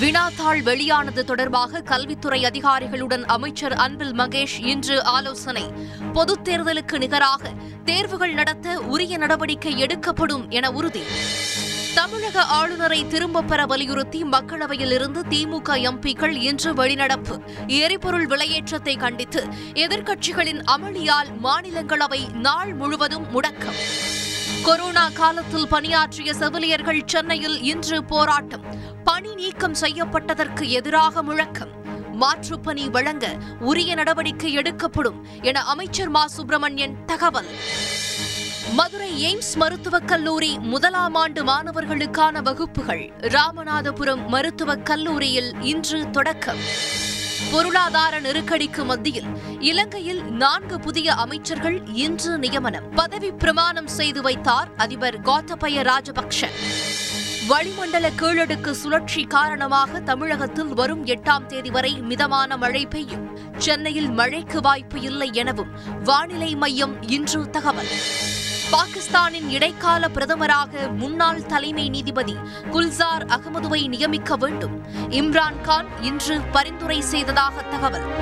வினாத்தாள் வெளியானது தொடர்பாக கல்வித்துறை அதிகாரிகளுடன் அமைச்சர் அன்பில் மகேஷ் இன்று ஆலோசனை. பொதுத் தேர்தலுக்கு நிகராக தேர்வுகள் நடத்த உரிய நடவடிக்கை எடுக்கப்படும் என உறுதி. தமிழக ஆளுநரை திரும்பப் பெற வலியுறுத்தி மக்களவையில் இருந்து திமுக எம்பிக்கள் இன்று வெளிநடப்பு. எரிபொருள் விலையேற்றத்தை கண்டித்து எதிர்க்கட்சிகளின் அமளியால் மாநிலங்களவை நாள் முழுவதும் முடக்கம். கொரோனா காலத்தில் பணியாற்றிய செவிலியர்கள் சென்னையில் இன்று போராட்டம். பணி நீக்கம் செய்யப்பட்டதற்கு எதிராக முழக்கம். மாற்றுப் பணி வழங்க உரிய நடவடிக்கை எடுக்கப்படும் என அமைச்சர் மா. சுப்பிரமணியன் தகவல். மதுரை எய்ம்ஸ் மருத்துவக் கல்லூரி முதலாம் ஆண்டு மாணவர்களுக்கான வகுப்புகள். ராமநாதபுரம் மருத்துவக் கல்லூரியில் இன்று தொடக்கம். பொருளாதார நெருக்கடிக்கு மத்தியில் இலங்கையில் நான்கு புதிய அமைச்சர்கள் இன்று நியமனம். பதவி பிரமாணம் செய்து வைத்தார் அதிபர் கோத்தபய ராஜபக்ஷ. வளிமண்டல கீழடுக்கு சுழற்சி காரணமாக தமிழகத்தில் வரும் எட்டாம் தேதி வரை மிதமான மழை பெய்யும். சென்னையில் மழைக்கு வாய்ப்பு இல்லை எனவும் வானிலை மையம் இன்று தகவல். பாகிஸ்தானின் இடைக்கால பிரதமராக முன்னாள் தலைமை நீதிபதி குல்சார் அகமதுவை நியமிக்க வேண்டும். இம்ரான் கான் இன்று பரிந்துரை செய்ததாக தகவல்.